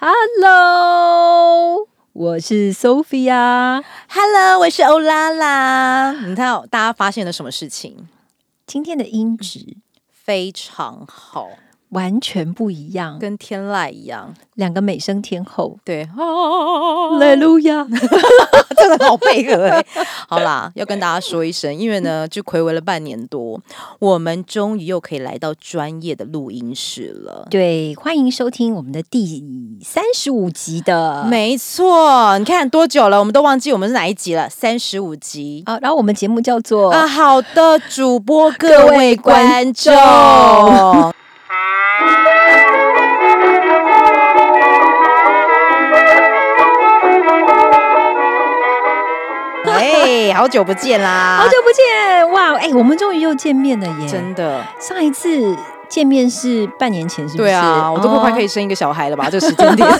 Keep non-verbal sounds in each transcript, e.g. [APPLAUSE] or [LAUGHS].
Hello，我是 Sophia。Hello，我是欧拉拉。你看，大家发现了什么事情？今天的音质非常好，完全不一样，跟天籁一样。两个美声天后。对，哈利路亚！[LAUGHS] 真的好配合哎、好啦，要跟大家说一声，因为呢，就暌违了半年多，我们终于又可以来到专业的录音室了。对，欢迎收听我们的第三十五集的。没错，你看多久了，我们都忘记我们是哪一集了，三十五集。啊，然后我们节目叫做啊，好的，主播各各位位观众。哎，好久不见啦！好久不见哇！哎，我们终于又见面了耶！真的，上一次见面是半年前，是不是？对啊，我都快可以哦生一个小孩了吧？这个时间点。[LAUGHS]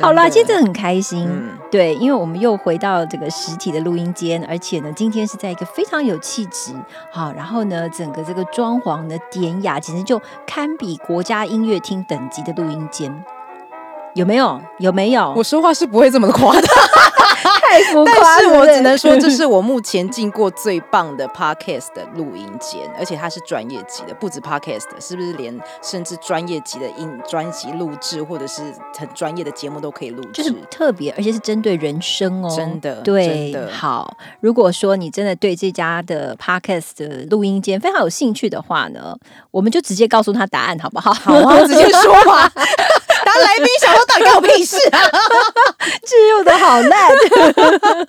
好啦，今天真的真的很开心。嗯对，因为我们又回到这个实体的录音间，而且呢，今天是在一个非常有气质，好，然后呢，整个这个装潢的典雅，简直就堪比国家音乐厅等级的录音间，有没有？有没有？我说话是不会这么夸的，[LAUGHS] 太浮但是我只能说，这是是我目前进过最棒的 podcast 的录音间，而且它是专业级的，不止 podcast，是不是连甚至专业级的音专辑录制或者是很专业的节目都可以录制？就是特别，而且是针对人声哦，真的对，真的好。如果说你真的对这家的 podcast 的录音间非常有兴趣的话呢，我们就直接告诉他答案，好不好？好啊，直接说 [LAUGHS] 来宾想说，到底关我屁事啊？置入的好烂。[LAUGHS]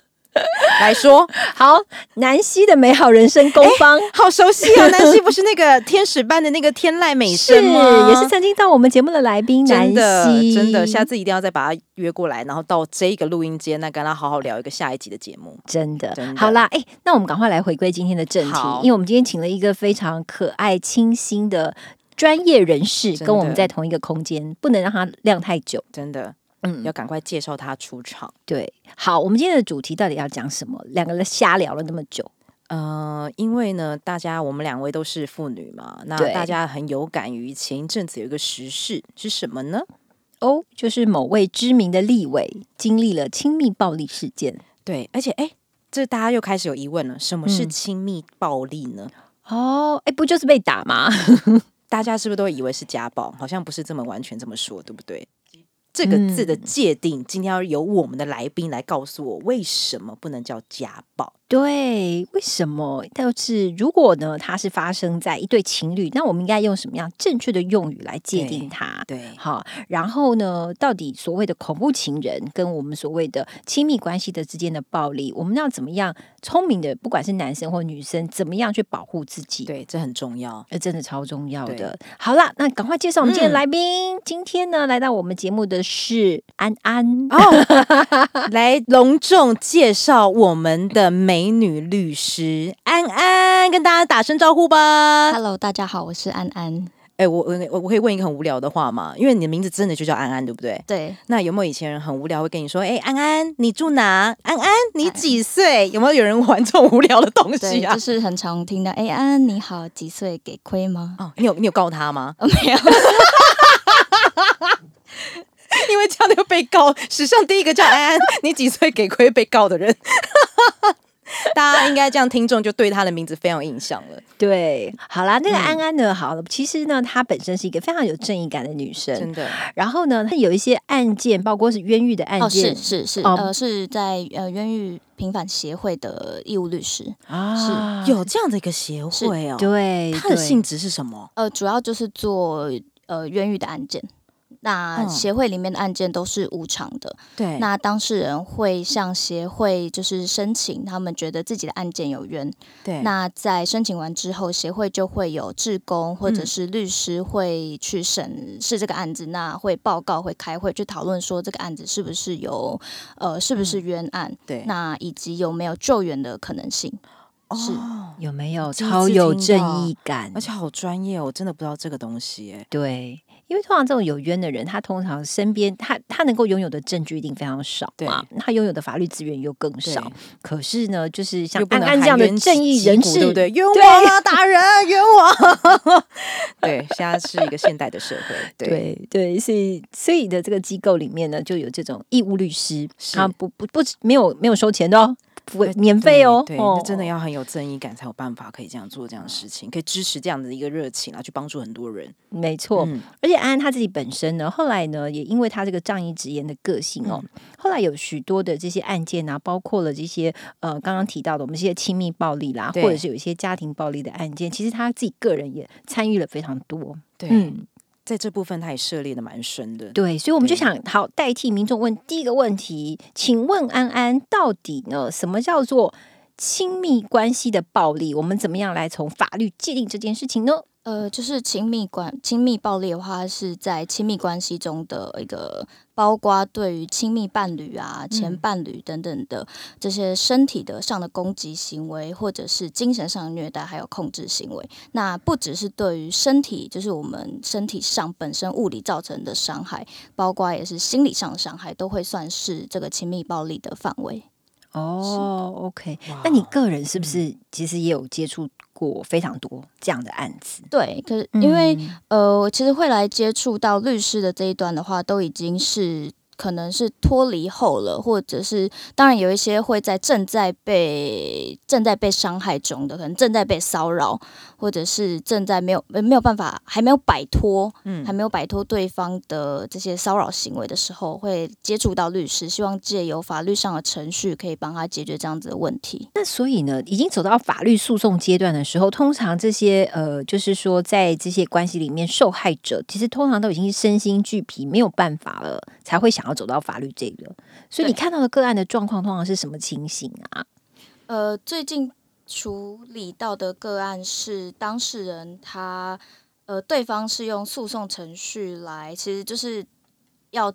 来说，好，南希的美好人生工坊。好熟悉啊！南希不是那个天使般的那个天籁美是，声吗？也是曾经到我们节目的来宾南希，真的，下次一定要再把他约过来，然后到这一个录音间，那跟他好好聊一个下一集的节目。真的真的好啦，哎、那我们赶快来回归今天的正题，因为我们今天请了一个非常可爱、清新的专业人士，跟我们在同一个空间，不能让他晾太久。真的嗯，要赶快介绍他出场。对。好，我们今天的主题到底要讲什么？两个人瞎聊了那么久，呃，因为呢，大家我们两位都是妇女嘛，那大家很有感于前一阵子有一个时事是什么呢？哦，就是某位知名的立委经历了亲密暴力事件。对，而且哎，这大家又开始有疑问了，什么是嗯亲密暴力呢？哦，哎，不就是被打吗？大家是不是都以为是家暴？好像不是这么完全这么说，对不对？这个字的嗯界定，今天要由我们的来宾来告诉我，为什么不能叫家暴？对，为什么？但是如果呢，它是发生在一对情侣，那我们应该用什么样正确的用语来界定它？对，好，然后呢，到底所谓的恐怖情人跟我们所谓的亲密关系的之间的暴力，我们要怎么样聪明的，不管是男生或女生，怎么样去保护自己？对，这很重要。呃，真的超重要的。好啦，那赶快介绍我们今天的嗯来宾。今天呢，来到我们节目的是安安。哦，[LAUGHS] 来隆重介绍我们的美女律师安安，跟大家打声招呼吧。Hello，大家好，我是安安。哎、我我我我可以问一个很无聊的话吗？因为你的名字真的就叫安安，对不对？对，那有没有以前人很无聊会跟你说，哎、安安，你住哪？安安，你几岁？有没有有人玩这种无聊的东，西啊就？是很常听到，哎、安安你好，几岁给亏吗？哦，你有你有告他吗？哦，没有，[LAUGHS] 因为这样就被告，史上第一个叫安安，你几岁给亏被告的人。[LAUGHS] 大家应该这样，听众就对他的名字非常有印象了。对，好啦，那个嗯安安呢？好了，其实呢，她本身是一个非常有正义感的女生真。的，然后呢，她有一些案件，包括是冤狱的案哦，是件是是，哦呃，是在呃冤狱平反协会的义务律师，啊，是有这样的一个协会哦。，对，对它的性质是什么？呃，主要就是做呃冤狱的案件。那嗯。协会里面的案件都是无偿的，对。那当事人会向协会就是申请，他们觉得自己的案件有冤，对。那在申请完之后，协会就会有志工或者嗯。是律师会去审视这个案子，那会报告、会开会去讨论说这个案子是不是有呃是不是冤案，对，那以及有没有救援的可能性。是。哦，有没有超有正义感而？且好专业哦，我真的不知道这个东西哎。对，因为通常这种有冤的人，他通常身边他他能够拥有的证据一定非常少嘛，他拥有的法律资源又更少。可是呢，就是像安安这样的正义人士，对不对？冤枉啊，打人，冤枉！[LAUGHS] 对，现在是一个现代的社会，对对，所以所以的这个机构里面呢，就有这种义务律师，他不不不没有没有收钱的哦。不免费哦，对，那真的要很有正义感，才有办法可以这样做这样的事情，可以支持这样的一个热情啊，去帮助很多人。没错，而且安安他自己本身呢，后来呢，也因为他这个仗义直言的个性哦，后来有许多的这些案件啊，包括了这些呃刚刚提到的我们这些亲密暴力啦，或者是有一些家庭暴力的案件，其实他自己个人也参与了非常多。对，嗯。在这部分，他也涉猎的蛮深的。对，所以我们就想，好代替民众问第一个问题，请问安安，到底呢，什么叫做亲密关系的暴力？我们怎么样来从法律界定这件事情呢？呃，就是亲密关亲密暴力的话，是在亲密关系中的一个，包括对于亲密伴侣啊、前伴侣等等的这些身体的上的攻击行为，或者是精神上的虐待，还有控制行为。那不只是对于身体，就是我们身体上本身物理造成的伤害，包括也是心理上的伤害，都会算是这个亲密暴力的范围。哦，OK，那你个人是不是其实也有接触过非常多这样的案子？对，可是因为呃，其实会来接触到律师的这一段的话，都已经是。可能是脱离后了，或者是当然有一些会在正在被正在被伤害中的，可能正在被骚扰，或者是正在没有没有办法还没有摆脱，嗯，还没有摆脱对方的这些骚扰行为的时候，会接触到律师，希望借由法律上的程序可以帮他解决这样子的问题。那所以呢，已经走到法律诉讼阶段的时候，通常这些呃，就是说在这些关系里面，受害者其实通常都已经身心俱疲，没有办法了，才会想要。走到法律这个，所以你看到的个案的状况通常是什么情形啊？呃，最近处理到的个案是当事人他呃，对方是用诉讼程序来，其实就是要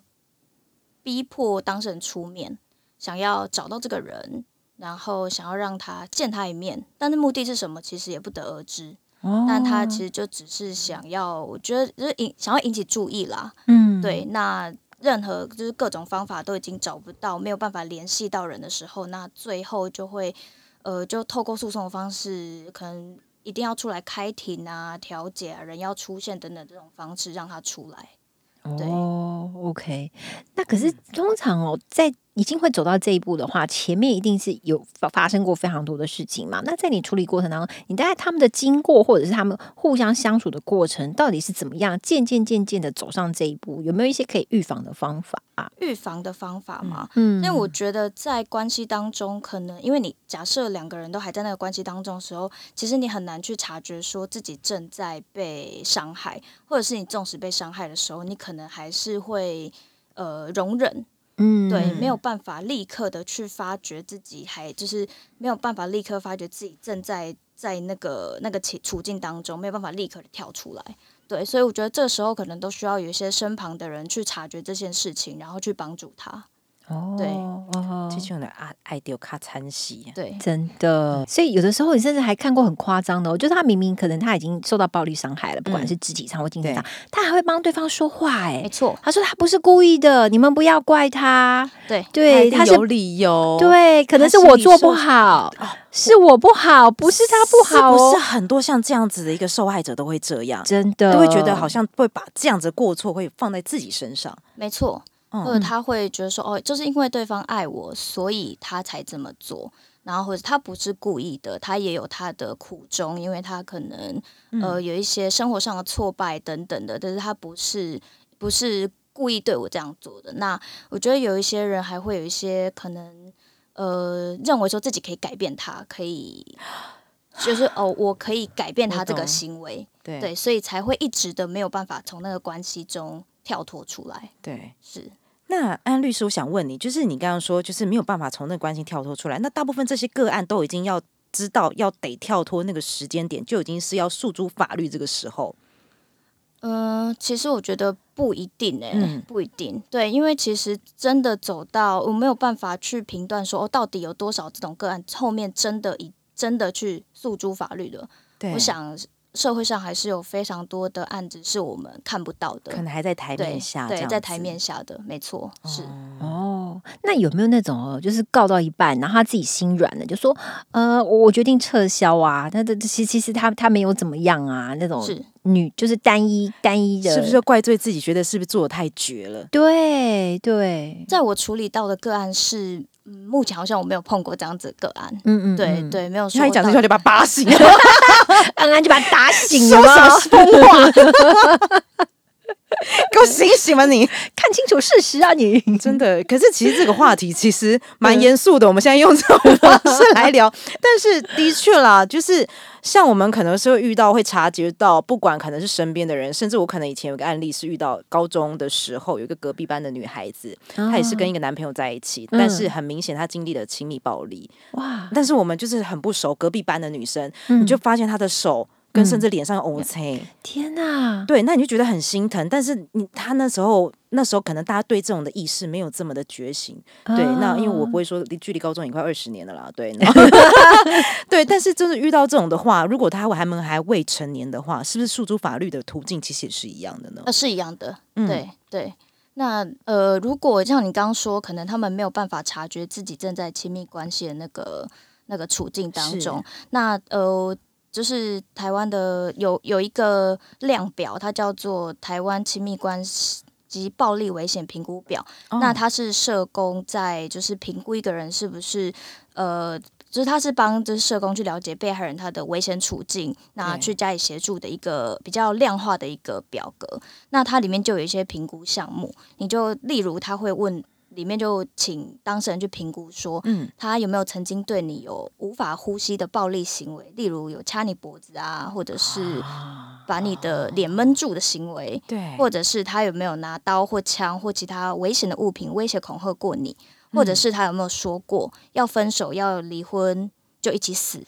逼迫当事人出面，想要找到这个人，然后想要让他见他一面，但是目的是什么，其实也不得而知。哦，但他其实就只是想要，我觉得就是引想要引起注意啦。嗯，对，那。任何就是各种方法都已经找不到，没有办法联系到人的时候，那最后就会，呃，就透过诉讼的方式，可能一定要出来开庭啊、调解啊，人要出现等等这种方式让他出来。哦，OK，那可是通常哦，在。已经会走到这一步的话，前面一定是有发发生过非常多的事情嘛？那在你处理过程当中，你大概他们的经过，或者是他们互相相处的过程，到底是怎么样？渐渐渐渐的走上这一步，有没有一些可以预防的方法啊？预防的方法嘛？嗯，那我觉得在关系当中，可能因为你假设两个人都还在那个关系当中的时候，其实你很难去察觉说自己正在被伤害，或者是你纵使被伤害的时候，你可能还是会呃容忍。嗯，对，没有办法立刻的去发觉自己，还就是没有办法立刻发觉自己正在在那个那个情处境当中，没有办法立刻的跳出来。对，所以我觉得这时候可能都需要有一些身旁的人去察觉这件事情，然后去帮助他。哦，对，这种的爱爱丢卡参戏，对，真的。所以有的时候你甚至还看过很夸张的，我觉得他明明可能他已经受到暴力伤害了，不管是肢体上或精神上，他还会帮对方说话。哎，没错，他说他不是故意的，你们不要怪他。对对，他是有理由。对，可能是我做不好，是我不好，不是他不好。不是很多像这样子的一个受害者都会这样，真的都会觉得好像会把这样子过错会放在自己身上。没错。或者他会觉得说，哦，就是因为对方爱我，所以他才这么做。然后或者他不是故意的，他也有他的苦衷，因为他可能呃有一些生活上的挫败等等的，但是他不是不是故意对我这样做的。那我觉得有一些人还会有一些可能呃认为说自己可以改变他，可以 [GASPS] 就是哦我可以改变他这个行为，对，所以才会一直的没有办法从那个关系中。跳脱出来，对，是。那安律师，我想问你，就是你刚刚说，就是没有办法从那个关系跳脱出来。那大部分这些个案都已经要知道，要得跳脱那个时间点，就已经是要诉诸法律这个时候。嗯，其实我觉得不一定诶，不一定。对，因为其实真的走到我没有办法去评断说，哦，到底有多少这种个案后面真的以真的去诉诸法律的。我想。社会上还是有非常多的案子是我们看不到的可，能还在台面下，这对，在台面下的，没错，是。哦，那有没有那种哦，就是告到一半，然后他自己心软了，就说呃，我我决定撤销啊？那这其其实他他没有怎么样啊，那种是女就是单一单一的，是不是就怪罪自己，觉得是不是做的太绝了？对对，在我处理到的个案是，嗯，目前好像我没有碰过这样子的个案。嗯嗯，对嗯，对，没有说他一讲这句话就把他打醒，[LAUGHS] 刚刚就把他打醒了说？什么疯话？[LAUGHS] 给我醒醒吧你！看清楚事实啊你！真的，可是其实这个话题其实蛮严肃的，我们现在用这种方式来聊，[LAUGHS] 但是的确啦，就是像我们可能是会遇到，会察觉到，不管可能是身边的人，甚至我可能以前有个案例是遇到高中的时候，有一个隔壁班的女孩子，她也是跟一个男朋友在一起，但是很明显她经历了亲密暴力，哇，但是我们就是很不熟，隔壁班的女生，嗯你就发现她的手。跟甚至脸上有红青，天哪！对，那你就觉得很心疼。但是你他那时候那时候可能大家对这种的意识没有这么的觉醒，对，那因为我不会说离距离高中也快二十年了啦，对，[LAUGHS] [LAUGHS] 对，但是真的遇到这种的话，如果他还们还未成年的话，是不是诉诸法律的途径其实也是一样的呢呃，？是一样的，嗯对对。那呃，如果像你刚刚说，可能他们没有办法察觉自己正在亲密关系的那个那个处境当中，那呃，就是台湾的有有一个量表，它叫做台湾亲密关系及暴力危险评估表。那哦他是社工在就是评估一个人是不是呃。就是他是帮就是社工去了解被害人他的危险处境，那对去加以协助的一个比较量化的一个表格。那它里面就有一些评估项目，你就例如他会问，里面就请当事人去评估说，嗯，他有没有曾经对你有无法呼吸的暴力行为，例如有掐你脖子啊，或者是把你的脸闷住的行为，对，或者是他有没有拿刀或枪或其他危险的物品威胁恐吓过你，或者是他有没有说过要分手、要离婚就一起死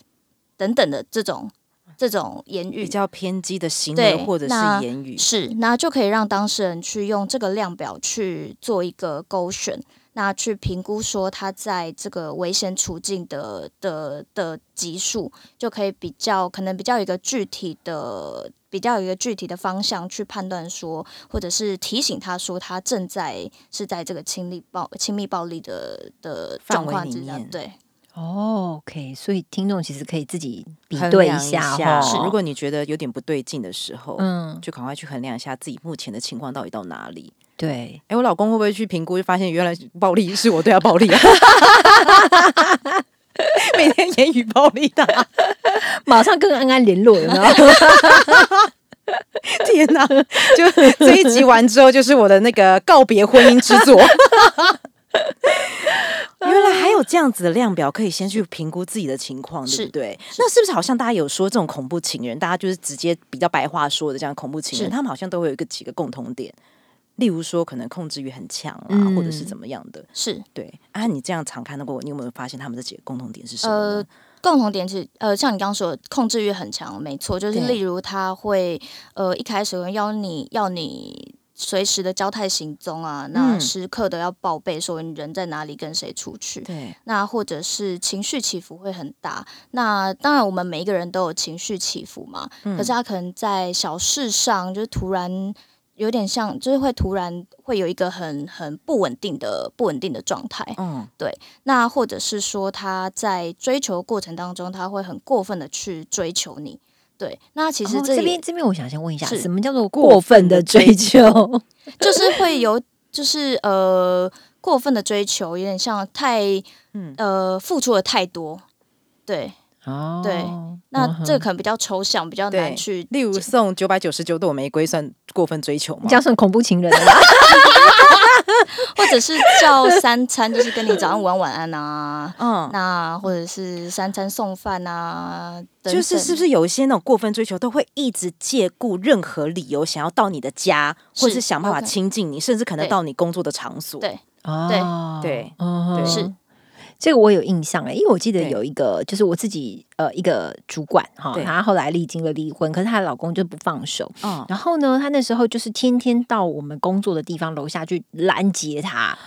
等等的这种这种言语比。较偏激的行为或者是言语，是，那就可以让当事人去用这个量表去做一个勾选，那去评估说他在这个危险处境的的的级数，就可以比较可能比较有一个具体的。比较有一个具体的方向去判断说，或者是提醒他说，他正在是在这个亲密暴亲密暴力的的状况之下，面对，哦，OK，所以听众其实可以自己比衡对一下下哦。如果你觉得有点不对劲的时候，嗯，就赶快去衡量一下自己目前的情况到底到哪里。对，哎，我老公会不会去评估，就发现原来暴力是我对他暴力啊？[LAUGHS] 每天言语暴力的，[LAUGHS] 马上跟安安联络，有没有？[LAUGHS] 天哪！就这一集完之后，就是我的那个告别婚姻之作。[LAUGHS] 原来还有这样子的量表，可以先去评估自己的情况，对是不对？那是不是好像大家有说这种恐怖情人，大家就是直接比较白话说的这样恐怖情人，他们好像都会有一个几个共同点，例如说可能控制欲很强啊，嗯或者是怎么样的。是对啊，你这样常看到过，你有没有发现他们这几个共同点是什么？呃，共同点是，呃，像你刚刚说的，控制欲很强，没错，就是例如他会，呃，一开始会要你要你随时的交代行踪啊，那嗯时刻的要报备说你人在哪里，跟谁出去，对，那或者是情绪起伏会很大。那当然，我们每一个人都有情绪起伏嘛，嗯可是他可能在小事上就是突然。有点像，就是会突然会有一个很很不稳定的不稳定的状态，嗯，对那或者是说他在追求过程当中，他会很过分的去追求你。对，那其实哦这边这边，我想先问一下，是什么叫做过过分的追追求？[LAUGHS] 就是会有，就是呃过分的追求，有点像太 [LAUGHS] 嗯呃付出的太多。对，哦，对那这个可能比较抽象，比较难去例如送九百九十九朵玫瑰，算过分追求吗？这样算恐怖情人了吗？[LAUGHS] [LAUGHS] 或者是叫三餐，就是跟你早上晚晚安啊，嗯，那或者是三餐送饭啊，等就是是不是有一些那种过分追求，都会一直借故任何理由想要到你的家，是或者是想办法亲近你，甚至可能到你工作的场所。对哦，对嗯对是这个我有印象哎，因为我记得有一个，就是我自己呃一个主管哈，对她后来历经了离婚，可是她的老公就不放手。嗯，然后呢，她那时候就是天天到我们工作的地方楼下去拦截她，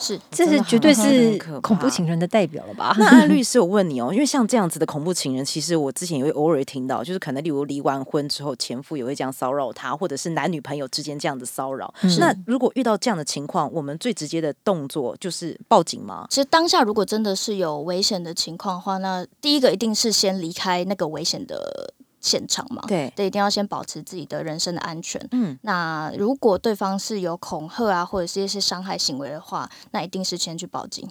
是这是绝对是恐怖情人的代表了吧？那安律 [LAUGHS] 师，我问你哦，因为像这样子的恐怖情人，其实我之前也会偶尔听到，就是可能例如离完婚之后，前夫也会这样骚扰他，或者是男女朋友之间这样的骚扰。嗯那如果遇到这样的情况，我们最直接的动作就是报警吗？其实当下如果真的是有危险的情况的话，那第一个一定是先离开那个危险的现场嘛。对，对，一定要先保持自己的人身的安全。嗯，那如果对方是有恐吓啊，或者是一些伤害行为的话，那一定是先去报警。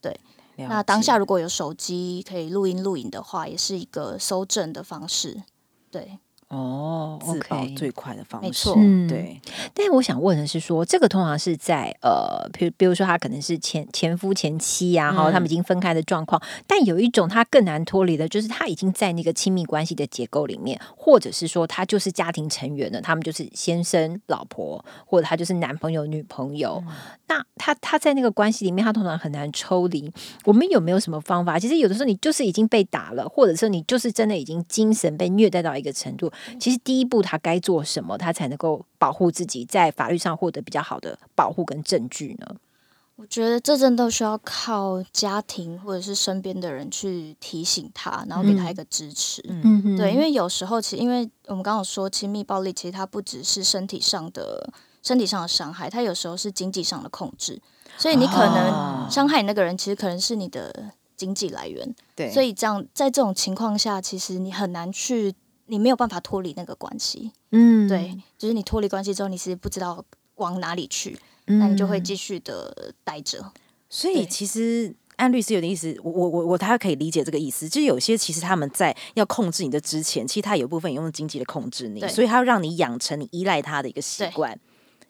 对那当下如果有手机可以录音录影的话，也是一个搜证的方式。对，哦自保，OK，最快的方式没错，嗯对，但是我想问的是说，这个通常是在呃，比如比如说他可能是前前夫前妻呀、哈、嗯他们已经分开的状况。但有一种他更难脱离的，就是他已经在那个亲密关系的结构里面，或者是说他就是家庭成员了，他们就是先生、老婆，或者他就是男朋友、女朋友。那他他在那个关系里面，他通常很难抽离。我们有没有什么方法？其实有的时候你就是已经被打了，或者是你就是真的已经精神被虐待到一个程度。其实第一步他该做什么，他才能够保护自己，在法律上获得比较好的保护跟证据呢？我觉得这真的需要靠家庭或者是身边的人去提醒他，然后给他一个支持。嗯嗯对，因为有时候其实因为我们刚刚说亲密暴力，其实它不只是身体上的身体上的伤害，它有时候是经济上的控制，所以你可哦能伤害你那个人，其实可能是你的经济来源。对，所以这样在这种情况下，其实你很难去，你没有办法脱离那个关系。嗯对，就是你脱离关系之后，你是不知道往哪里去，嗯那你就会继续的待着。所以其实按律师有点意思，我我我我大概可以理解这个意思。就有些其实他们在要控制你的之前，其实他有部分也用经济的控制你，所以他要让你养成你依赖他的一个习惯。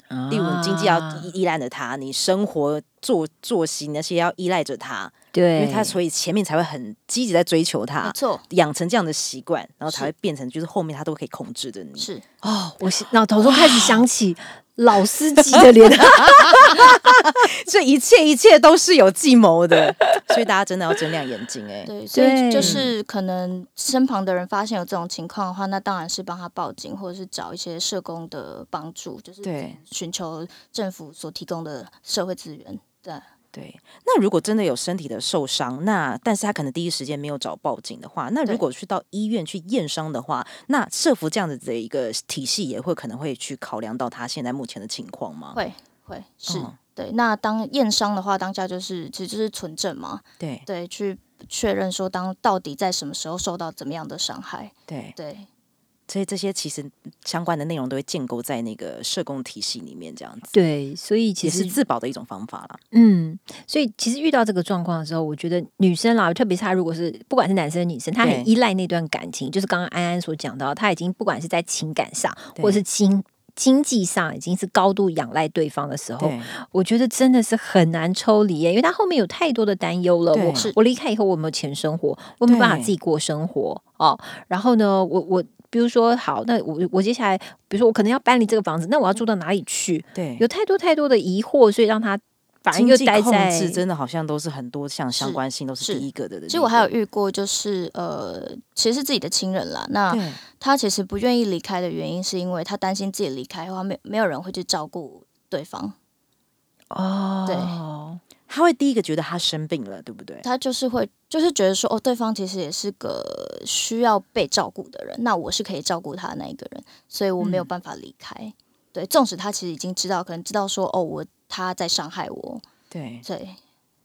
啊例如经济要依依赖着他，你生活作作息那些要依赖着他，对，因为他所以前面才会很积极在追求没他，错，养成这样的习惯，然后才会变成就是后面他都可以控制的你。是。哦，我是脑头中开始想起 [LAUGHS] 老司机的脸，[LAUGHS] 这一切一切都是有计谋的，[LAUGHS] 所以大家真的要睁亮眼睛哎、对，所以就是可能身旁的人发现有这种情况的话，那当然是帮他报警，或者是找一些社工的帮助，就是对。寻求政府所提供的社会资源。对，对，那如果真的有身体的受伤，那但是他可能第一时间没有找报警的话，那如果去到医院去验伤的话，那社服这样子的一个体系也会可能会去考量到他现在目前的情况吗？会会是、嗯对。那当验伤的话，当下就是其实就是存证嘛，对对，去确认说当到底在什么时候受到怎么样的伤害。对，对，所以这些其实相关的内容都会建构在那个社工体系里面，这样子对，所以其也实是自保的一种方法啦。嗯，所以其实遇到这个状况的时候，我觉得女生啦，特别是她如果是不管是男生女生，她很依赖那段感情，就是刚刚安安所讲到，她已经不管是在情感上或是经经济上，已经是高度仰赖对方的时候，我觉得真的是很难抽离耶，因为她后面有太多的担忧了。我是我离开以后，我有没有钱生活？我有没有办法自己过生活哦？然后呢，我我比如说好，那我我接下来，比如说我可能要搬离这个房子，那我要住到哪里去？对有，太多太多的疑惑，所以让他反而又待在制真的好像都是很多像相是关性都是是第一个的。其实我还有遇过，就是呃，其实是自己的亲人啦。那他其实不愿意离开的原因，是因为他担心自己离开的话，没没有人会去照顾对方。哦，对他会第一个觉得他生病了，对不对？他就是会，就是觉得说，哦，对方其实也是个需要被照顾的人，那我是可以照顾他的那一个人，所以我没有嗯办法离开。对，纵使他其实已经知道，可能知道说，哦，我他在伤害我，对。对，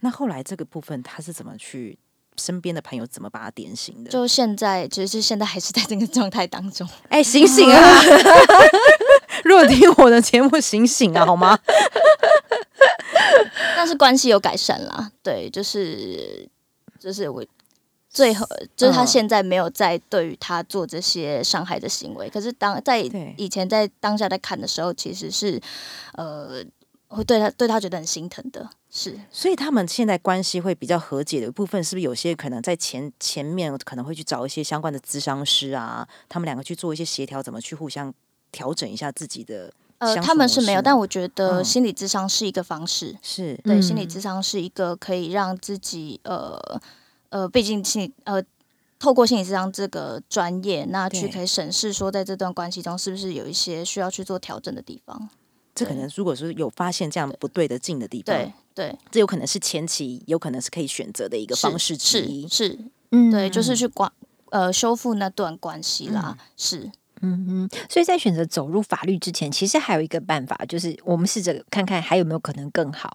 那后来这个部分他是怎么去身边的朋友怎么把他点醒的？就现在，其实是现在还是在这个状态当中。哎、醒醒啊！[LAUGHS] 如果听我的节目，醒醒啊，好吗？[LAUGHS] 但是关系有改善啦，对，就是就是我最后就是他嗯现在没有再对于他做这些伤害的行为，可是当在以前在当下在看的时候，其实是呃会对他对他觉得很心疼的，是。所以他们现在关系会比较和解的部分，是不是有些可能在前前面可能会去找一些相关的咨商师啊，他们两个去做一些协调，怎么去互相调整一下自己的呃他们是没有，但我觉得？嗯。心理智商是一个方式，是。对，嗯。心理智商是一个可以让自己呃呃，毕竟心理呃。透过心理智商这个专业，那去可以审视说，在这段关系中是不是有一些需要去做调整的地方。这可能如果说有发现这样不对的劲的地方，对对，这有可能是前期有可能是可以选择的一个方式之一。是。是，嗯。对，就是去管呃修复那段关系啦，是嗯嗯，所以在选择走入法律之前，其实还有一个办法，就是我们试着看看还有没有可能更好。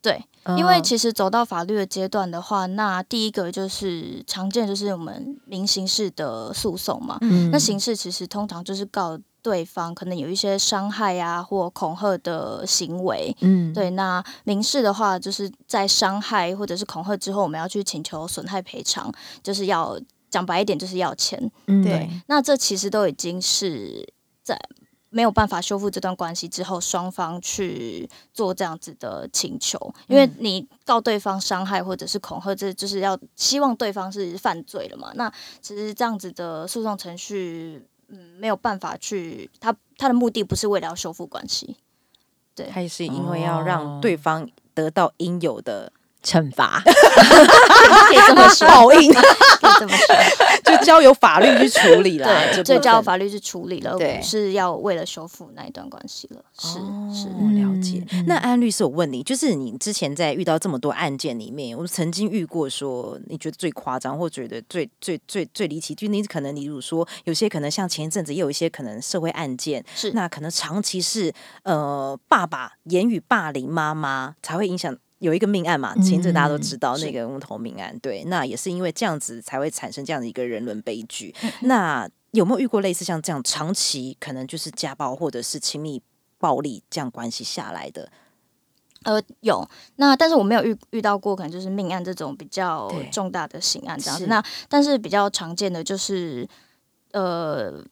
对，因为嗯其实走到法律的阶段的话，那第一个就是常见就是我们民刑事的诉讼嘛，嗯那刑事其实通常就是告对方可能有一些伤害啊或恐吓的行为。嗯对，那民事的话，就是在伤害或者是恐吓之后，我们要去请求损害赔偿，就是要讲白一点，就是要钱。嗯对。那这其实都已经是在没有办法修复这段关系之后，双方去做这样子的请求，因为你告对方伤害或者是恐吓，这就是要希望对方是犯罪了嘛。那其实这样子的诉讼程序，嗯，没有办法去，他他的目的不是为了要修复关系，对。还是因为要让对方得到应有的惩罚。可以这么说，报应，可以这么说。[LAUGHS] 就交由法律去处理啦。对，就交由法律去处理了，不是要为了修复那一段关系了。是是。我，了解。嗯那安律师，我问你，就是你之前在遇到这么多案件里面，我曾经遇过说你觉得最夸张，或觉得最最最最离奇，就你可能例如说，有些可能像前一阵子也有一些可能社会案件，是那可能长期是呃爸爸言语霸凌妈妈，才会影响。有一个命案嘛，前一阵大家都知道是那个木头命案，对，那也是因为这样子才会产生这样的一个人伦悲剧。那有没有遇过类似像这样长期可能就是家暴或者是亲密暴力这样关系下来的？呃，有那，但是我没有遇遇到过，可能就是命案这种比较重大的刑案这样子。是那但是比较常见的就是，呃，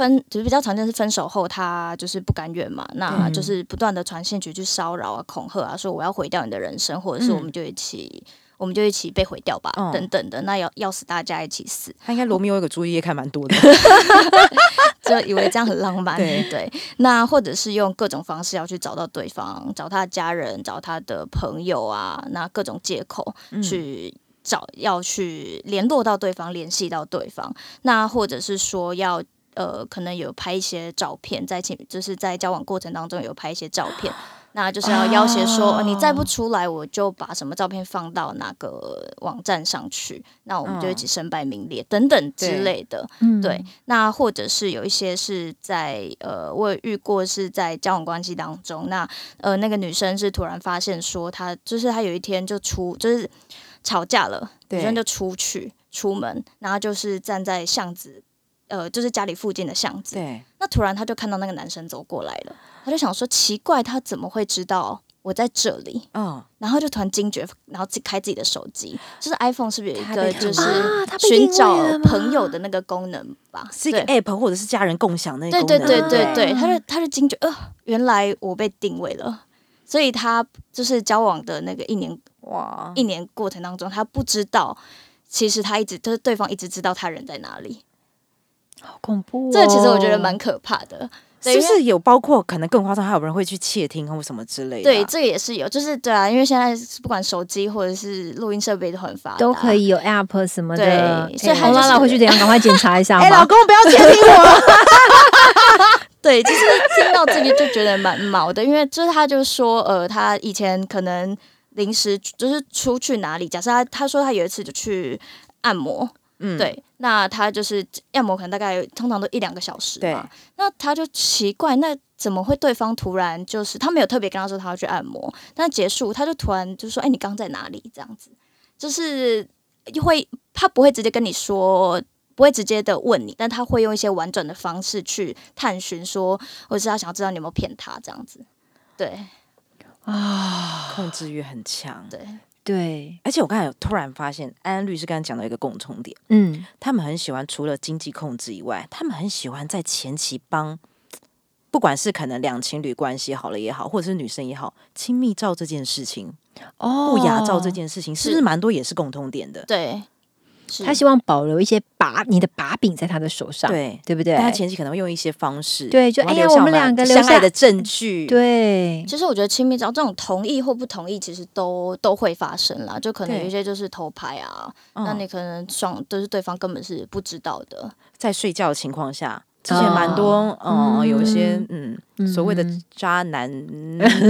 分就是比较常见是分手后他就是不甘愿嘛，那嗯就是不断的传信息去骚扰啊、恐吓啊，说我要毁掉你的人生，或者是嗯我们就一起。我们就一起被毁掉吧，嗯等等的，那要要死大家一起死，他应该罗密欧有个朱丽叶看蛮多的，[LAUGHS] 就以为这样很浪漫，对对。那或者是用各种方式要去找到对方，找他的家人，找他的朋友啊，那各种借口嗯去找，要去联络到对方，联系到对方。那或者是说要呃，可能有拍一些照片，在前就是在交往过程当中有拍一些照片。那就是要要挟说、呃你再不出来，我就把什么照片放到哪个网站上去，那我们就一起身败名裂、等等之类的。嗯对，那或者是有一些是在呃，我有遇过是在交往关系当中，那呃那个女生是突然发现说她就是她有一天就出就是吵架了，对女生就出去出门，然后就是站在巷子。呃，就是家里附近的巷子，对，那突然他就看到那个男生走过来了，他就想说奇怪，他怎么会知道我在这里？嗯，然后就突然惊觉，然后自己开自己的手机，就是 iPhone 是不是有一个就是寻找朋友的那个功能吧？是一个对 app 或者是家人共享那个对功能，对对对对对，啊他就他就惊觉，呃，原来我被定位了，所以他就是交往的那个一年哇，一年过程当中，他不知道，其实他一直就是对方一直知道他人在哪里，好恐怖、哦。这个其实我觉得蛮可怕的。对因为是不是有包括可能更夸张，还有人会去窃听或什么之类的对，啊？这个也是有，就是对啊，因为现在不管手机或者是录音设备都很发达，都可。以有 app 什么的，对所以红拉拉回去怎样？赶快检查一下好 [LAUGHS] 哎，吗？老公不要窃听我，[LAUGHS] 对，其实听到这个就觉得蛮毛的，因为就是他就说，呃，他以前可能临时就是出去哪里，假设他他说他有一次就去按摩，嗯，对，那他就是按摩可能大概通常都一两个小时对嘛，那他就奇怪，那怎么会对方突然就是他没有特别跟他说他要去按摩，但结束他就突然就说，哎，你刚在哪里？这样子，就是会他不会直接跟你说。不会直接的问你，但他会用一些婉转的方式去探寻说，或者是他想要知道你有没有骗他这样子。对啊，控制欲很强。对，对，而且我刚才有突然发现，安安律师刚才讲到一个共通点，嗯，他们很喜欢除了经济控制以外，他们很喜欢在前期帮，不管是可能两情侣关系好了也好，或者是女生也好，亲密照这件事情、哦。不雅照这，件事情，是不是蛮多也是共通点的？对，是他希望保留一些把你的把柄在他的手上，对，对不对？但他前期可能会用一些方式，对就哎呀我们两个相爱的证据，对，其实我觉得亲密照这种同意或不同意，其实都都会发生啦。就可能有一些就是偷拍啊，嗯那你可能双都是对方根本是不知道的。在睡觉的情况下之前蛮多，哦嗯，有一些嗯所谓的渣男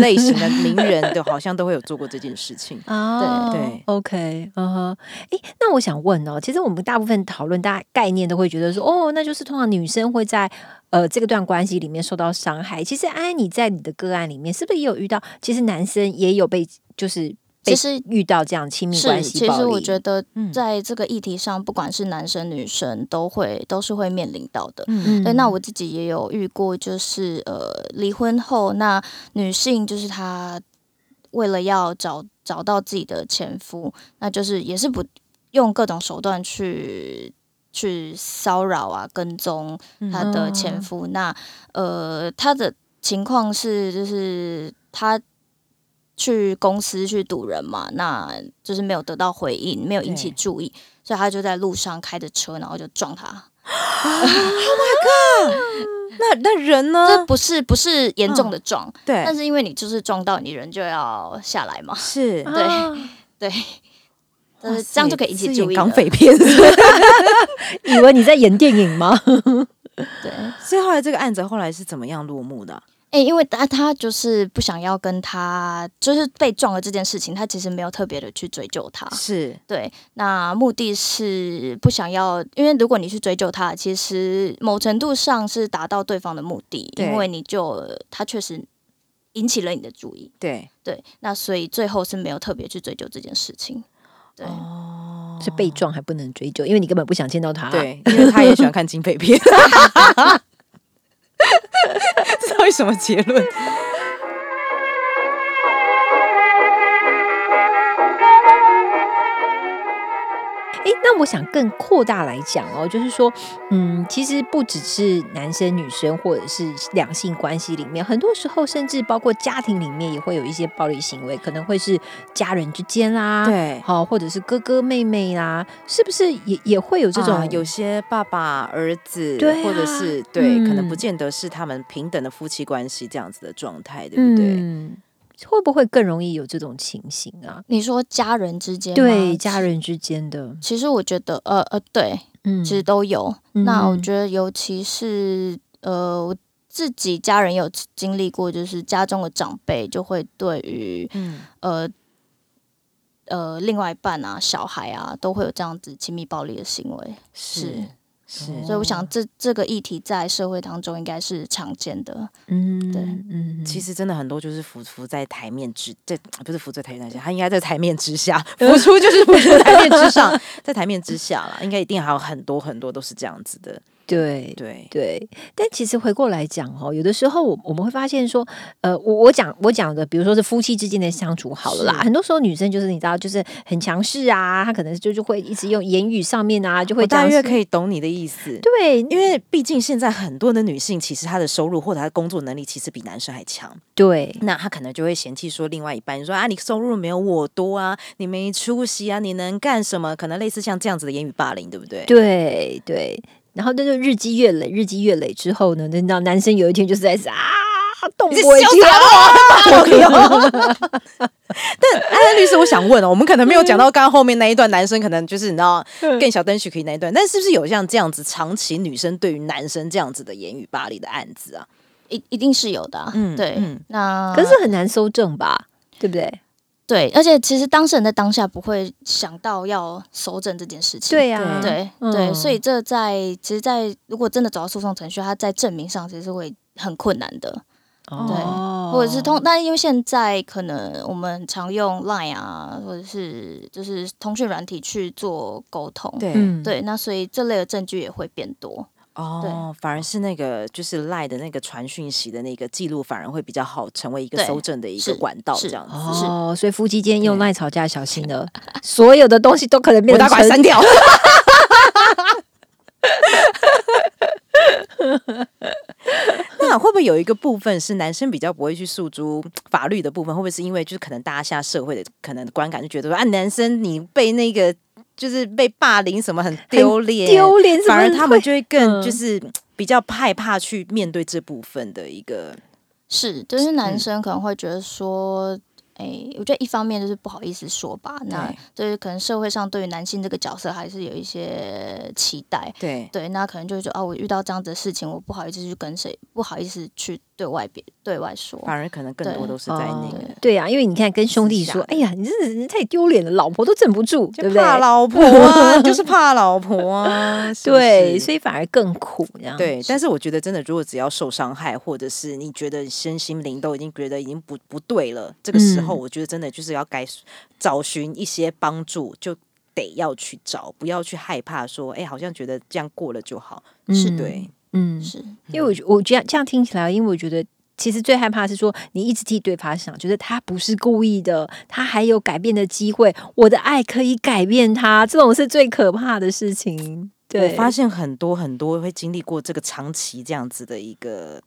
类型的名人，都好像都会有做过这件事情。[LAUGHS] 哦，对，OK，嗯哼，诶，那我想问哦，其实我们大部分讨论大家概念都会觉得说，哦，那就是通常女生会在呃这个段关系里面受到伤害。其实安安，你在你的个案里面，是不是也有遇到？其实男生也有被就是被其实遇到这样亲密关是，其实。我觉得嗯在这个议题上，不管是男生女生，都会都是会面临到的。嗯对，那我自己也有遇过，就是呃，离婚后，那女性就是她为了要找找到自己的前夫，那就是也是不用各种手段去去骚扰啊、跟踪她的前夫。那呃，她的情况是，就是她去公司去堵人嘛，那就是没有得到回应，没有引起注意，所以他就在路上开着车，然后就撞他。oh my god！那那人呢这？不是不是严重的撞，对但，是因为你就是撞到你人就要下来嘛，是对啊对，但是这样就可以引起注意了。港匪片，以为你在演电影吗？[LAUGHS] 对，所以后来这个案子后来是怎么样落幕的啊？哎、因为他他就是不想要跟他就是被撞了这件事情，他其实没有特别的去追究他。是对，那目的是不想要，因为如果你去追究他，其实某程度上是达到对方的目的，因为你就他确实引起了你的注意。对对，那所以最后是没有特别去追究这件事情。对，哦是被撞还不能追究，因为你根本不想见到他。，对，[LAUGHS] 因为他也喜欢看警匪片。[LAUGHS] [LAUGHS] 这到底什么结论？那我想更扩大来讲哦，就是说，嗯，其实不只是男生女生或者是两性关系里面，很多时候甚至包括家庭里面也会有一些暴力行为，可能会是家人之间啦，，对，好、或者是哥哥妹妹啦，是不是也也会有这种、啊有些爸爸儿子，对啊或者是对，可能不嗯见得是他们平等的夫妻关系这样子的状态，对不对？嗯，会不会更容易有这种情形啊？你说家人之间对，家人之间的，其实我觉得，呃呃，对，嗯，其实都有。那我嗯觉得，尤其是呃，我自己家人有经历过，就是家中的长辈就会对于嗯，呃呃另外一半啊、小孩啊，都会有这样子亲密暴力的行为。是是，所以我想这这个议题在社会当中应该是常见的。嗯，对。嗯，其实真的很多就是浮浮在台面之，这不是浮在台面之下，他应该在台面之下，浮出就是浮在台面之上，[LAUGHS] 在台面之下啦，应该一定还有很多很多都是这样子的，对对，对，但其实回过来讲哦，有的时候我我们会发现说，呃，我我讲我讲的，比如说是夫妻之间的相处好了啦，很多时候女生就是你知道，就是很强势啊，她可能就就会一直用言语上面啊，就会我大约讲可以懂你的意思。对，因为毕竟现在很多的女性，其实她的收入或者她的工作能力，其实比男生还强。对那她可能就会嫌弃说，另外一半说啊，你收入没有我多啊，你没出息啊，你能干什么？可能类似像这样子的言语霸凌，对不对？对对，然后那就日积月累，日积月累之后呢，那那男生有一天就是在啊。动你不起潇来，[LAUGHS] 但安安律师，我想问哦，我们可能没有讲到刚刚后面那一段，男生可能就是你知道更小灯许可以那一段，但是不是有像这样子长期女生对于男生这样子的言语霸凌的案子啊？一一定是有的、啊，嗯对，嗯那可是很难搜证吧？对不对？对，而且其实当事人在当下不会想到要搜证这件事情，对呀、对嗯对，所以这在其实，在如果真的走到诉讼程序，他在证明上其实是会很困难的，哦或者是通，但因为现在可能我们常用 Line 啊，或者是就是通讯软体去做沟通，对，嗯对，那所以这类的证据也会变多，哦，反而是那个就是赖的那个传讯息的那个记录，反而会比较好成为一个对搜证的一个管道，是这样子。哦，所以夫妻间用对赖吵架小心了，[LAUGHS] 所有的东西都可能变我打成成快删掉。[LAUGHS] 那会不会有一个部分是男生比较不会去诉诸法律的部分？会不会是因为就是可能大家现在社会的可能观感就觉得说啊，男生你被那个就是被霸凌什么很丢脸，丢脸，反而他们就会更嗯。就是比较害怕去面对这部分的一个是，就是男嗯。生可能会觉得说，哎、我觉得一方面就是不好意思说吧，那对就是可能社会上对于男性这个角色还是有一些期待，对对，那可能就会觉得哦，我遇到这样子的事情，我不好意思去跟谁，不好意思去对外别对外说，反而可能更多都是在那哦个。对啊，因为你看跟兄弟说，哎呀，你这人太丢脸了，老婆都镇不住，对不对？怕老婆啊，[LAUGHS] 就是怕老婆啊，对，所以反而更苦这样。对，但是我觉得真的，如果只要受伤害，或者是你觉得身心灵都已经觉得已经不不对了，这个时候，嗯我觉得真的就是要该找寻一些帮助，就得要去找，不要去害怕说，哎，好像觉得这样过了就好。是对，嗯，是因为我觉我这样这样听起来，因为我觉得。其实最害怕是说，你一直替对方想，觉得他不是故意的，他还有改变的机会，我的爱可以改变他，这种是最可怕的事情。对，我发现很多很多会经历过这个长期这样子的一个。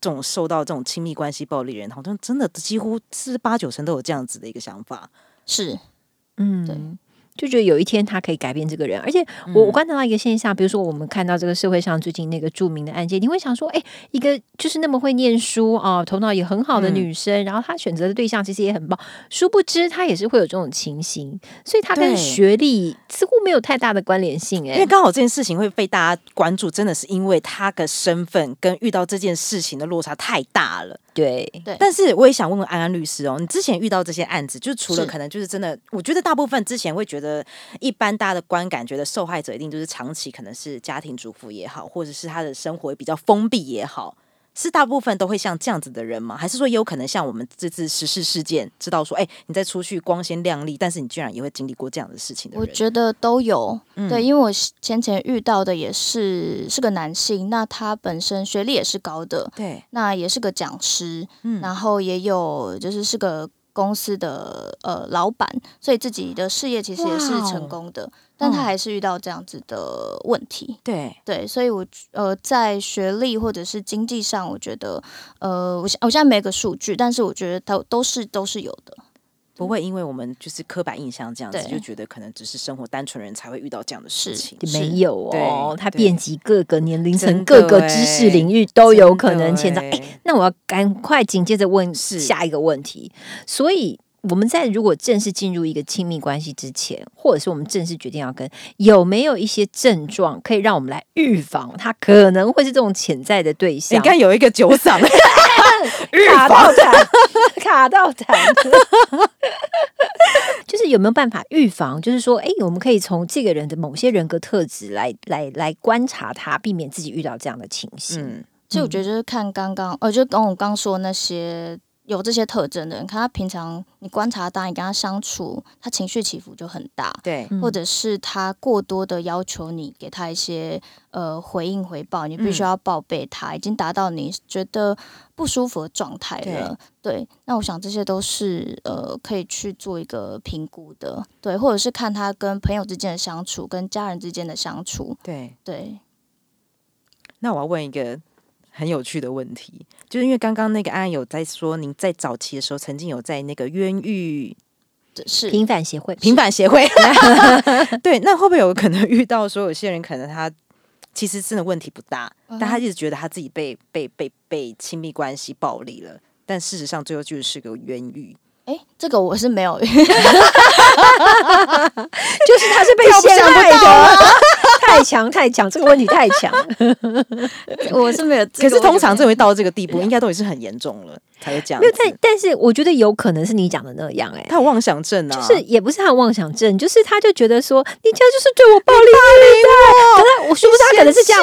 这种受到这种亲密关系暴力的人，好像真的几乎是八九成都有这样子的一个想法。是，嗯，对就觉得有一天他可以改变这个人，而且我、我嗯。观察到一个现象，比如说我们看到这个社会上最近那个著名的案件，你会想说，哎，一个就是那么会念书啊、头脑也很好的嗯。女生，然后她选择的对象其实也很棒，殊不知她也是会有这种情形，所以她跟学历似乎没有太大的关联性、哎，因为刚好这件事情会被大家关注，真的是因为她的身份跟遇到这件事情的落差太大了。对，对，但是我也想问问安安律师哦，你之前遇到这些案子，就除了可能就是真的，我觉得大部分之前会觉得，一般大家的观感觉得受害者一定就是长期可能是家庭主妇也好，或者是他的生活比较封闭也好。是大部分都会像这样子的人吗？还是说也有可能像我们这次时事事件，知道说，哎、你在出去光鲜亮丽，但是你居然也会经历过这样的事情？我觉得都有，嗯对，因为我先前遇到的也是是个男性，那他本身学历也是高的，对，那也是个讲师，嗯然后也有就是是个公司的呃老板，所以自己的事业其实也是成功的，但他嗯还是遇到这样子的问题。对，对，所以我呃在学历或者是经济上，我觉得呃我现我现在没个数据，但是我觉得都都是都是有的。不会因为我们就是刻板印象这样子，就觉得可能只是生活单纯人才会遇到这样的事情。没有哦，它遍及各个年龄层、各个知识领域都有可能潜在。真的哎，那我要赶快紧接着问下一个问题。所以我们在如果正式进入一个亲密关系之前，或者是我们正式决定要跟，有没有一些症状可以让我们来预防他可能会是这种潜在的对象？你看有一个酒嗓，[LAUGHS] 卡到痰，卡到痰。[LAUGHS] 就是有没有办法预防？就是说，哎，我们可以从这个人的某些人格特质来来来观察他，避免自己遇到这样的情形。嗯，所以我觉得就是看刚刚，呃，就跟我刚说那些有这些特征的人，看他平常你观察他，你跟他相处，他情绪起伏就很大，对，嗯或者是他过多的要求你给他一些呃回应回报，你必须嗯。要报备他，已经达到你觉得不舒服的状态了。对，那我想这些都是呃可以去做一个评估的，对，或者是看他跟朋友之间的相处，跟家人之间的相处，对。对，那我要问一个很有趣的问题，就是因为刚刚那个安安有在说，您在早期的时候曾经有在那个冤狱是。平反协会，平反协会，[LAUGHS] 对，那会不会有可能遇到说有些人可能他其实真的问题不大，嗯但他一直觉得他自己被被被被亲密关系暴力了，但事实上最后就是个冤狱。哎，这个我是没有，[LAUGHS] [LAUGHS] 就是他是被陷害的，太强太强，这个问题太强。[LAUGHS] 我是没有。可是通常这回到这个地步，应该都已经是很严重了才会这样没有，但但是我觉得有可能是你讲的那样、哎。他有妄想症啊，就是也不是他有妄想症，就是他就觉得说你这样就是对我暴力对待，可能我说不是他可能是这样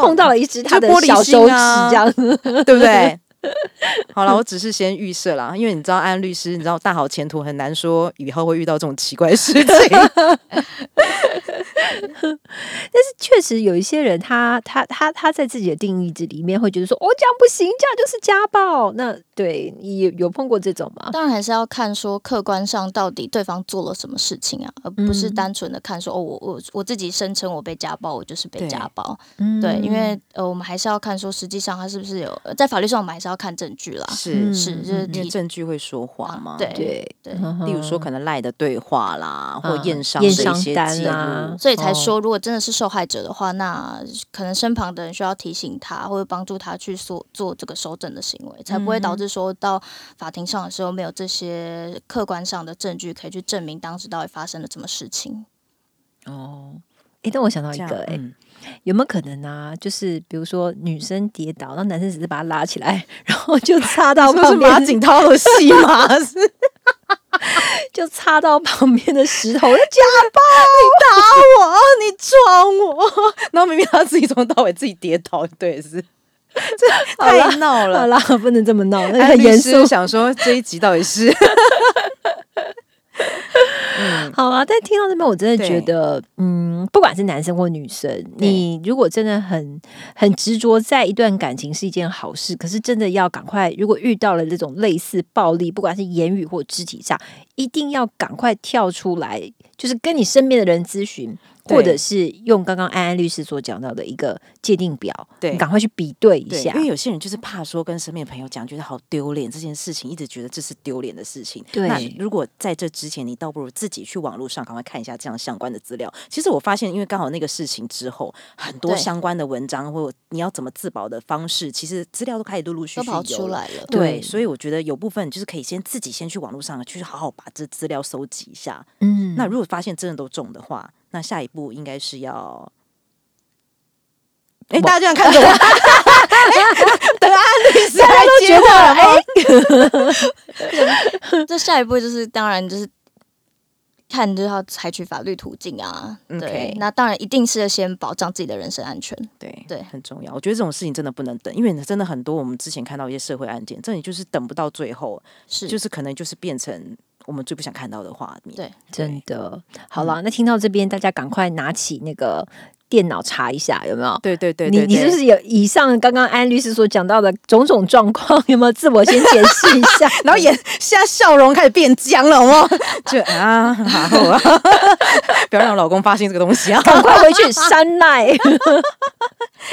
碰到了一只他的小手指啊这样，[LAUGHS] 对不对？[LAUGHS] 好了，我只是先预设啦，因为你知道安律师，你知道大好前途很难说，以后会遇到这种奇怪的事情。[LAUGHS] 但是确实有一些人他他他他在自己的定义值里面会觉得说哦这样不行，这样就是家暴。那对你有有碰过这种吗？当然还是要看说客观上到底对方做了什么事情啊，而不是嗯单纯的看说哦，我我我自己声称我被家暴，我就是被家暴。嗯对，因为呃，我们还是要看说实际上他是不是有呃在法律上我们还是要看证据啦。是，嗯是，就是因为提证据会说话嘛。对对例如说可能赖的对话啦，或嗯验伤的验伤一些记单啦录，所以才说，如果真的是受害者的话，那可能身旁的人需要提醒他，或者帮助他去做做这个收证的行为，才不会导致说到法庭上的时候没有这些客观上的证据可以去证明当时到底发生了什么事情。哦，哎，但我想到一个，哎，有没有可能啊？就是比如说女生跌倒，那男生只是把她拉起来，然后就插到旁边马景涛的戏吗？是。[LAUGHS] 就插到旁边的石头，家暴！你打我，[LAUGHS] 你撞我，[LAUGHS] 然后明明他自己从头到尾自己跌倒，对，是这太闹了，好啦，不能这么闹，那个严肃。想说这一集到底是。嗯，好啊。但听到这边，我真的觉得，嗯，不管是男生或女生，你如果真的很很执着在一段感情是一件好事，可是真的要赶快，如果遇到了这种类似暴力，不管是言语或肢体上，一定要赶快跳出来，就是跟你身边的人咨询。或者是用刚刚安安律师所讲到的一个界定表，对，赶快去比对一下。因为有些人就是怕说跟身边朋友讲，觉得好丢脸，这件事情一直觉得这是丢脸的事情。对，那如果在这之前，你倒不如自己去网络上赶快看一下这样相关的资料。其实我发现，因为刚好那个事情之后，很多相关的文章或你要怎么自保的方式，其实资料都开始陆陆续续跑出来了。对，所以我觉得有部分就是可以先自己先去网络上去好好把这资料收集一下。嗯，那如果发现真的都中的话。那下一步应该是要，哎，大家这样看着我，[LAUGHS] 等安律师来接话了。哎，这下一步就是，当然就是看就要采取法律途径啊。对，那当然一定是要先保障自己的人身安全。对对，很重要。我觉得这种事情真的不能等，因为真的很多我们之前看到一些社会案件，这里就是等不到最后，是就是可能就是变成。我们最不想看到的画面，对，真的。好了，那听到这边，大家赶快拿起那个电脑查一下，有没有？对对对，你你是不是有以上刚刚安律师所讲到的种种状况？有没有自我先解释一下？[LAUGHS] 然后眼现在笑容开始变僵了，哦？[LAUGHS] 就啊，好啊，[LAUGHS] 不要让老公发现这个东西啊，赶快回去删赖。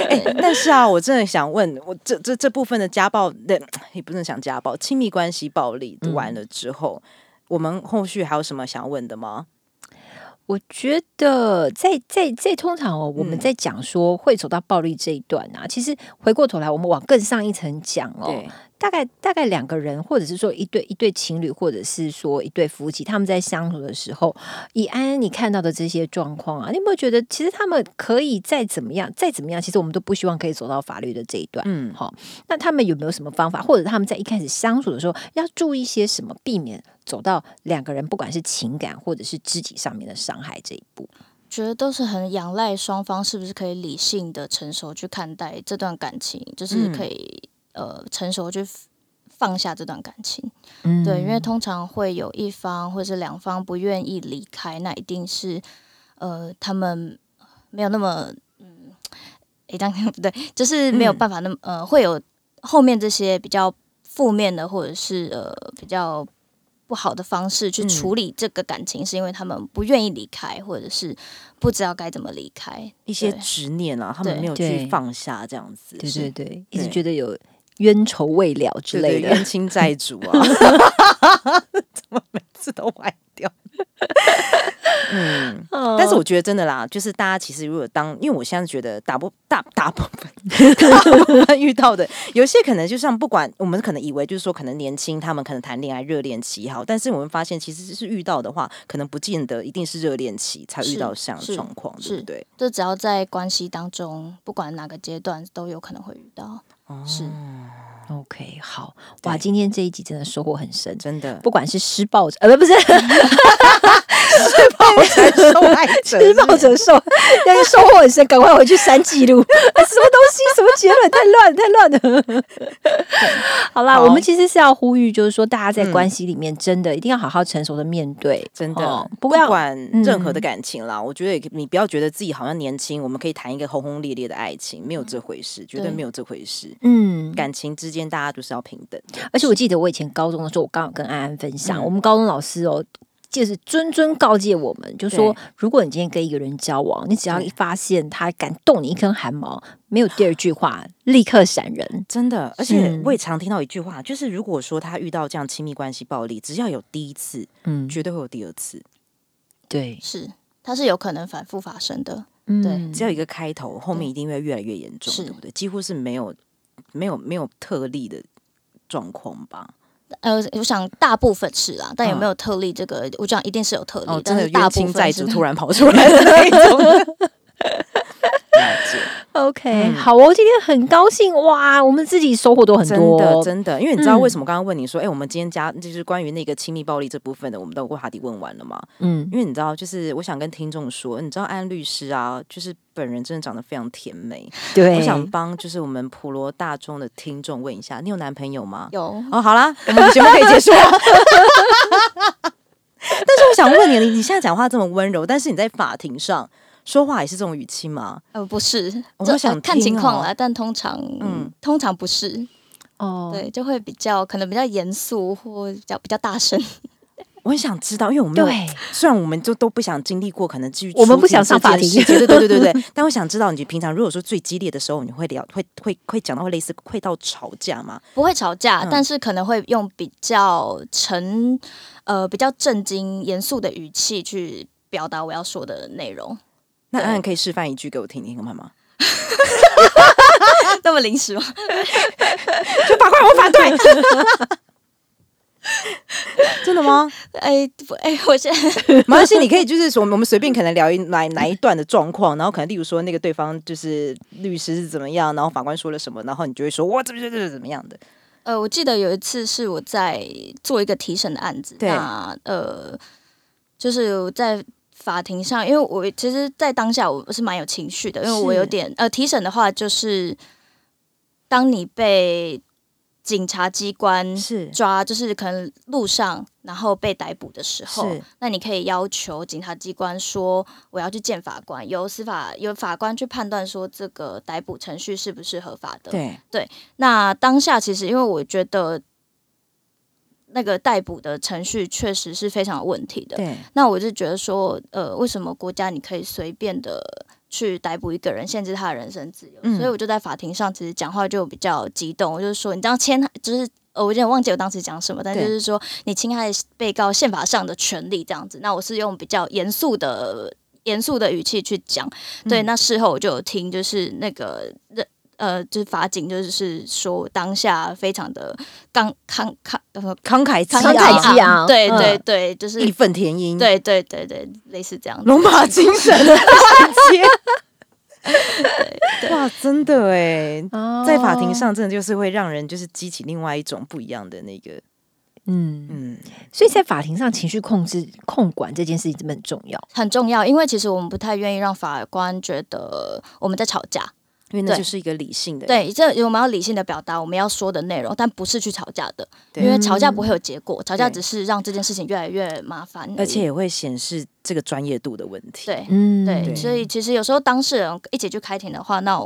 哎，但是啊，我真的想问，我这这这部分的家暴的，也不能讲家暴，亲密关系暴力完了之后。我们后续还有什么想问的吗？我觉得在在在通常哦，我们在讲说会走到暴力这一段啊，其实回过头来，我们往更上一层讲哦。大概大概两个人，或者是说一对一对情侣，或者是说一对夫妻，他们在相处的时候，以安安你看到的这些状况啊，你有没有觉得其实他们可以再怎么样，再怎么样，其实我们都不希望可以走到法律的这一段。嗯，好，那他们有没有什么方法，或者他们在一开始相处的时候要注意些什么，避免走到两个人不管是情感或者是肢体上面的伤害这一步？觉得都是很仰赖双方是不是可以理性的成熟去看待这段感情，就是可以。呃，成熟去放下这段感情，对，因为通常会有一方或者是两方不愿意离开，那一定是呃，他们没有那么嗯，哎，[LAUGHS] 当然不对，就是没有办法那么呃，会有后面这些比较负面的或者是呃比较不好的方式去处理这个感情，是因为他们不愿意离开，或者是不知道该怎么离开，一些执念啊，他们没有去放下，这样子，对对对，一直觉得有。冤仇未了之类的，冤亲债主啊，[LAUGHS] 怎么每次都歪掉？[LAUGHS] 嗯，但是我觉得真的啦，就是大家其实如果当，因为我现在觉得大部大大部分 [LAUGHS] 遇到的，有些可能就像不管我们可能以为就是说可能年轻，他们可能谈恋爱热恋期好，但是我们发现其实是遇到的话，可能不见得一定是热恋期才遇到这样的状况，对不对？就只要在关系当中，不管哪个阶段都有可能会遇到。是，OK，好哇！今天这一集真的收获很深，真的，不管是施暴者，呃，不，不是。[LAUGHS] 施暴者受害者，施暴者受，但是收获很深，赶快回去删记录。什么东西？什么结论？太乱，太乱 [LAUGHS] 了。好啦，我们其实是要呼吁，就是说，大家在关系里面，真的一定要好好成熟的面对，真的，不管任何的感情啦。我觉得你不要觉得自己好像年轻，我们可以谈一个轰轰烈烈的爱情，没有这回事，绝对没有这回事。嗯，感情之间大家都是要平等。而且我记得我以前高中的时候，我刚好跟安安分享，我们高中老师哦。就是谆谆告诫我们，就说如果你今天跟一个人交往，你只要一发现他敢动你一根汗毛，没有第二句话，立刻闪人。真的，而且我也常听到一句话，就是如果说他遇到这样亲密关系暴力，只要有第一次，嗯，绝对会有第二次。对，是它是有可能反复发生的。嗯只要有一个开头，后面一定会越来越严重，是对不对？几乎是没有没有没有特例的状况吧？呃，我想大部分是啦，但有嗯没有特例这个，我讲一定是有特例，但大部分是亲债主突然跑出来的那一种。[LAUGHS]，OK，、嗯好哦，今天很高兴哇，我们自己收获都很真多，的真的，因为你知道嗯为什么刚刚问你说，哎、我们今天加就是关于那个亲密暴力这部分的，我们都有话题问完了吗？嗯因为你知道，就是我想跟听众说，你知道安律师啊，就是本人真的长得非常甜美。对，我想帮就是我们普罗大众的听众问一下，你有男朋友吗？有哦，好啦，我们的节目可以结束了。[LAUGHS] 但是我想问你，你你现在讲话这么温柔，但是你在法庭上说话也是这种语气吗？呃不是，这我想呃看情况啦，但通常嗯嗯通常不是，哦，对，就会比较可能比较严肃或比较比较大声。[LAUGHS] 我很想知道，因为我们没有对，虽然我们就都不想经历过，可能基于我们不想上法庭对对对对对。[LAUGHS] 但我想知道，你平常如果说最激烈的时候，你会聊会会会讲到会类似会到吵架吗？不会吵架，嗯但是可能会用比较沉、呃比较震惊、严肃的语气去表达我要说的内容。对那安安可以示范一句给我听听看吗？[LAUGHS] 那么临时吗？[LAUGHS] 就法官，我反对。[LAUGHS] 真的吗？哎不哎，我现在没关系，你可以就是说，我们随便可能聊一哪哪一段的状况，然后可能例如说那个对方就是律师是怎么样，然后法官说了什么，然后你就会说哇，怎么怎么怎么样的。呃，我记得有一次是我在做一个提审的案子，对那呃，就是我在法庭上，因为我其实，在当下我是蛮有情绪的，因为我有点呃，提审的话就是当你被警察机关是。抓，就是可能路上然后被逮捕的时候是，那你可以要求警察机关说我要去见法官，由司法由法官去判断说这个逮捕程序是不是合法的。对那当下其实因为我觉得那个逮捕的程序确实是非常有问题的，对那我就觉得说，呃，为什么国家你可以随便的去逮捕一个人，限制他的人身自由？嗯所以我就在法庭上其实讲话就比较激动，我就是说，你这样侵害，就是呃，我有点忘记我当时讲什么，但就是说你侵害被告宪法上的权利这样子。那我是用比较严肃的。严肃的语气去讲，对。嗯那事后我就有听，就是那个呃，就是法警就是说当下非常的刚慷慷呃慷慨激慷慷慨昂激昂对嗯对对，就是义愤填膺，，对对对对，类似这样。龙马精神。[LAUGHS] [LAUGHS] 哇，真的哎，哦在法庭，上真的就是会让人就是激起另外一种不一样的那个，嗯，嗯，所以在法庭上情绪控制、控管这件事情真的很重要。很重要，因为其实我们不太愿意让法官觉得我们在吵架。因为那就是一个理性的，对，这我们要理性的表达我们要说的内容，但不是去吵架的，因为吵架不会有结果，吵架只是让这件事情越来越麻烦。而，而且也会显示这个专业度的问题。对。嗯。对，对所以其实有时候当事人一起去开庭的话，那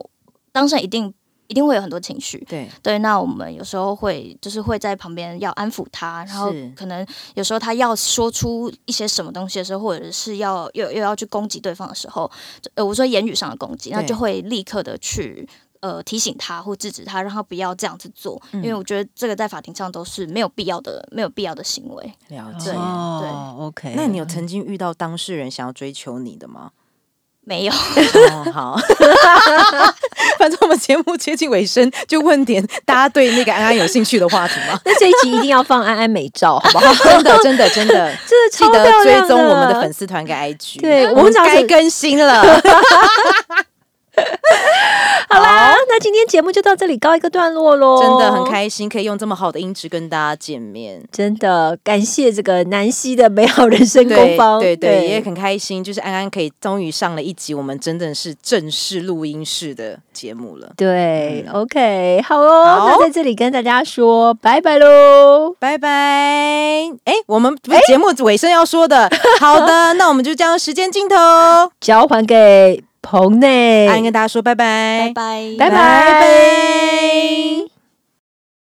当事人一定一定会有很多情绪。对对，那我们有时候会就是会在旁边要安抚他，然后可能有时候他要说出一些什么东西的时候，或者是要又又要去攻击对方的时候，呃，我说言语上的攻击，那对就会立刻的去。呃，提醒他或制止他，让他不要这样子做，因为嗯我觉得这个在法庭上都是没有必要的、没有必要的行为。了解。哦，OK。那你有曾经遇到当事人想要追求你的吗？没有，哦，好，[LAUGHS] 反正我们节目接近尾声，就问点大家对那个安安有兴趣的话题嘛。[LAUGHS] 那这一集一定要放安安美照，好不好？[LAUGHS] 真的，真的，真的，真的记得追踪我们的粉丝团跟 IG。对我们该更新了。[LAUGHS] 好啦，那今天节目就到这里告一个段落喽。真的很开心，可以用这么好的音质跟大家见面。真的感谢这个南希的美好人生工坊，对对对，也很开心，就是安安可以终于上了一集我们真的是正式录音室的节目了。对、嗯 o k 好哦，好那在这里跟大家说拜拜喽。拜拜！哎，我们不是节目尾声要说的，[LAUGHS] 好的，那我们就将时间镜头，交还给棚内，安安跟大家说拜拜，拜拜，拜拜。拜拜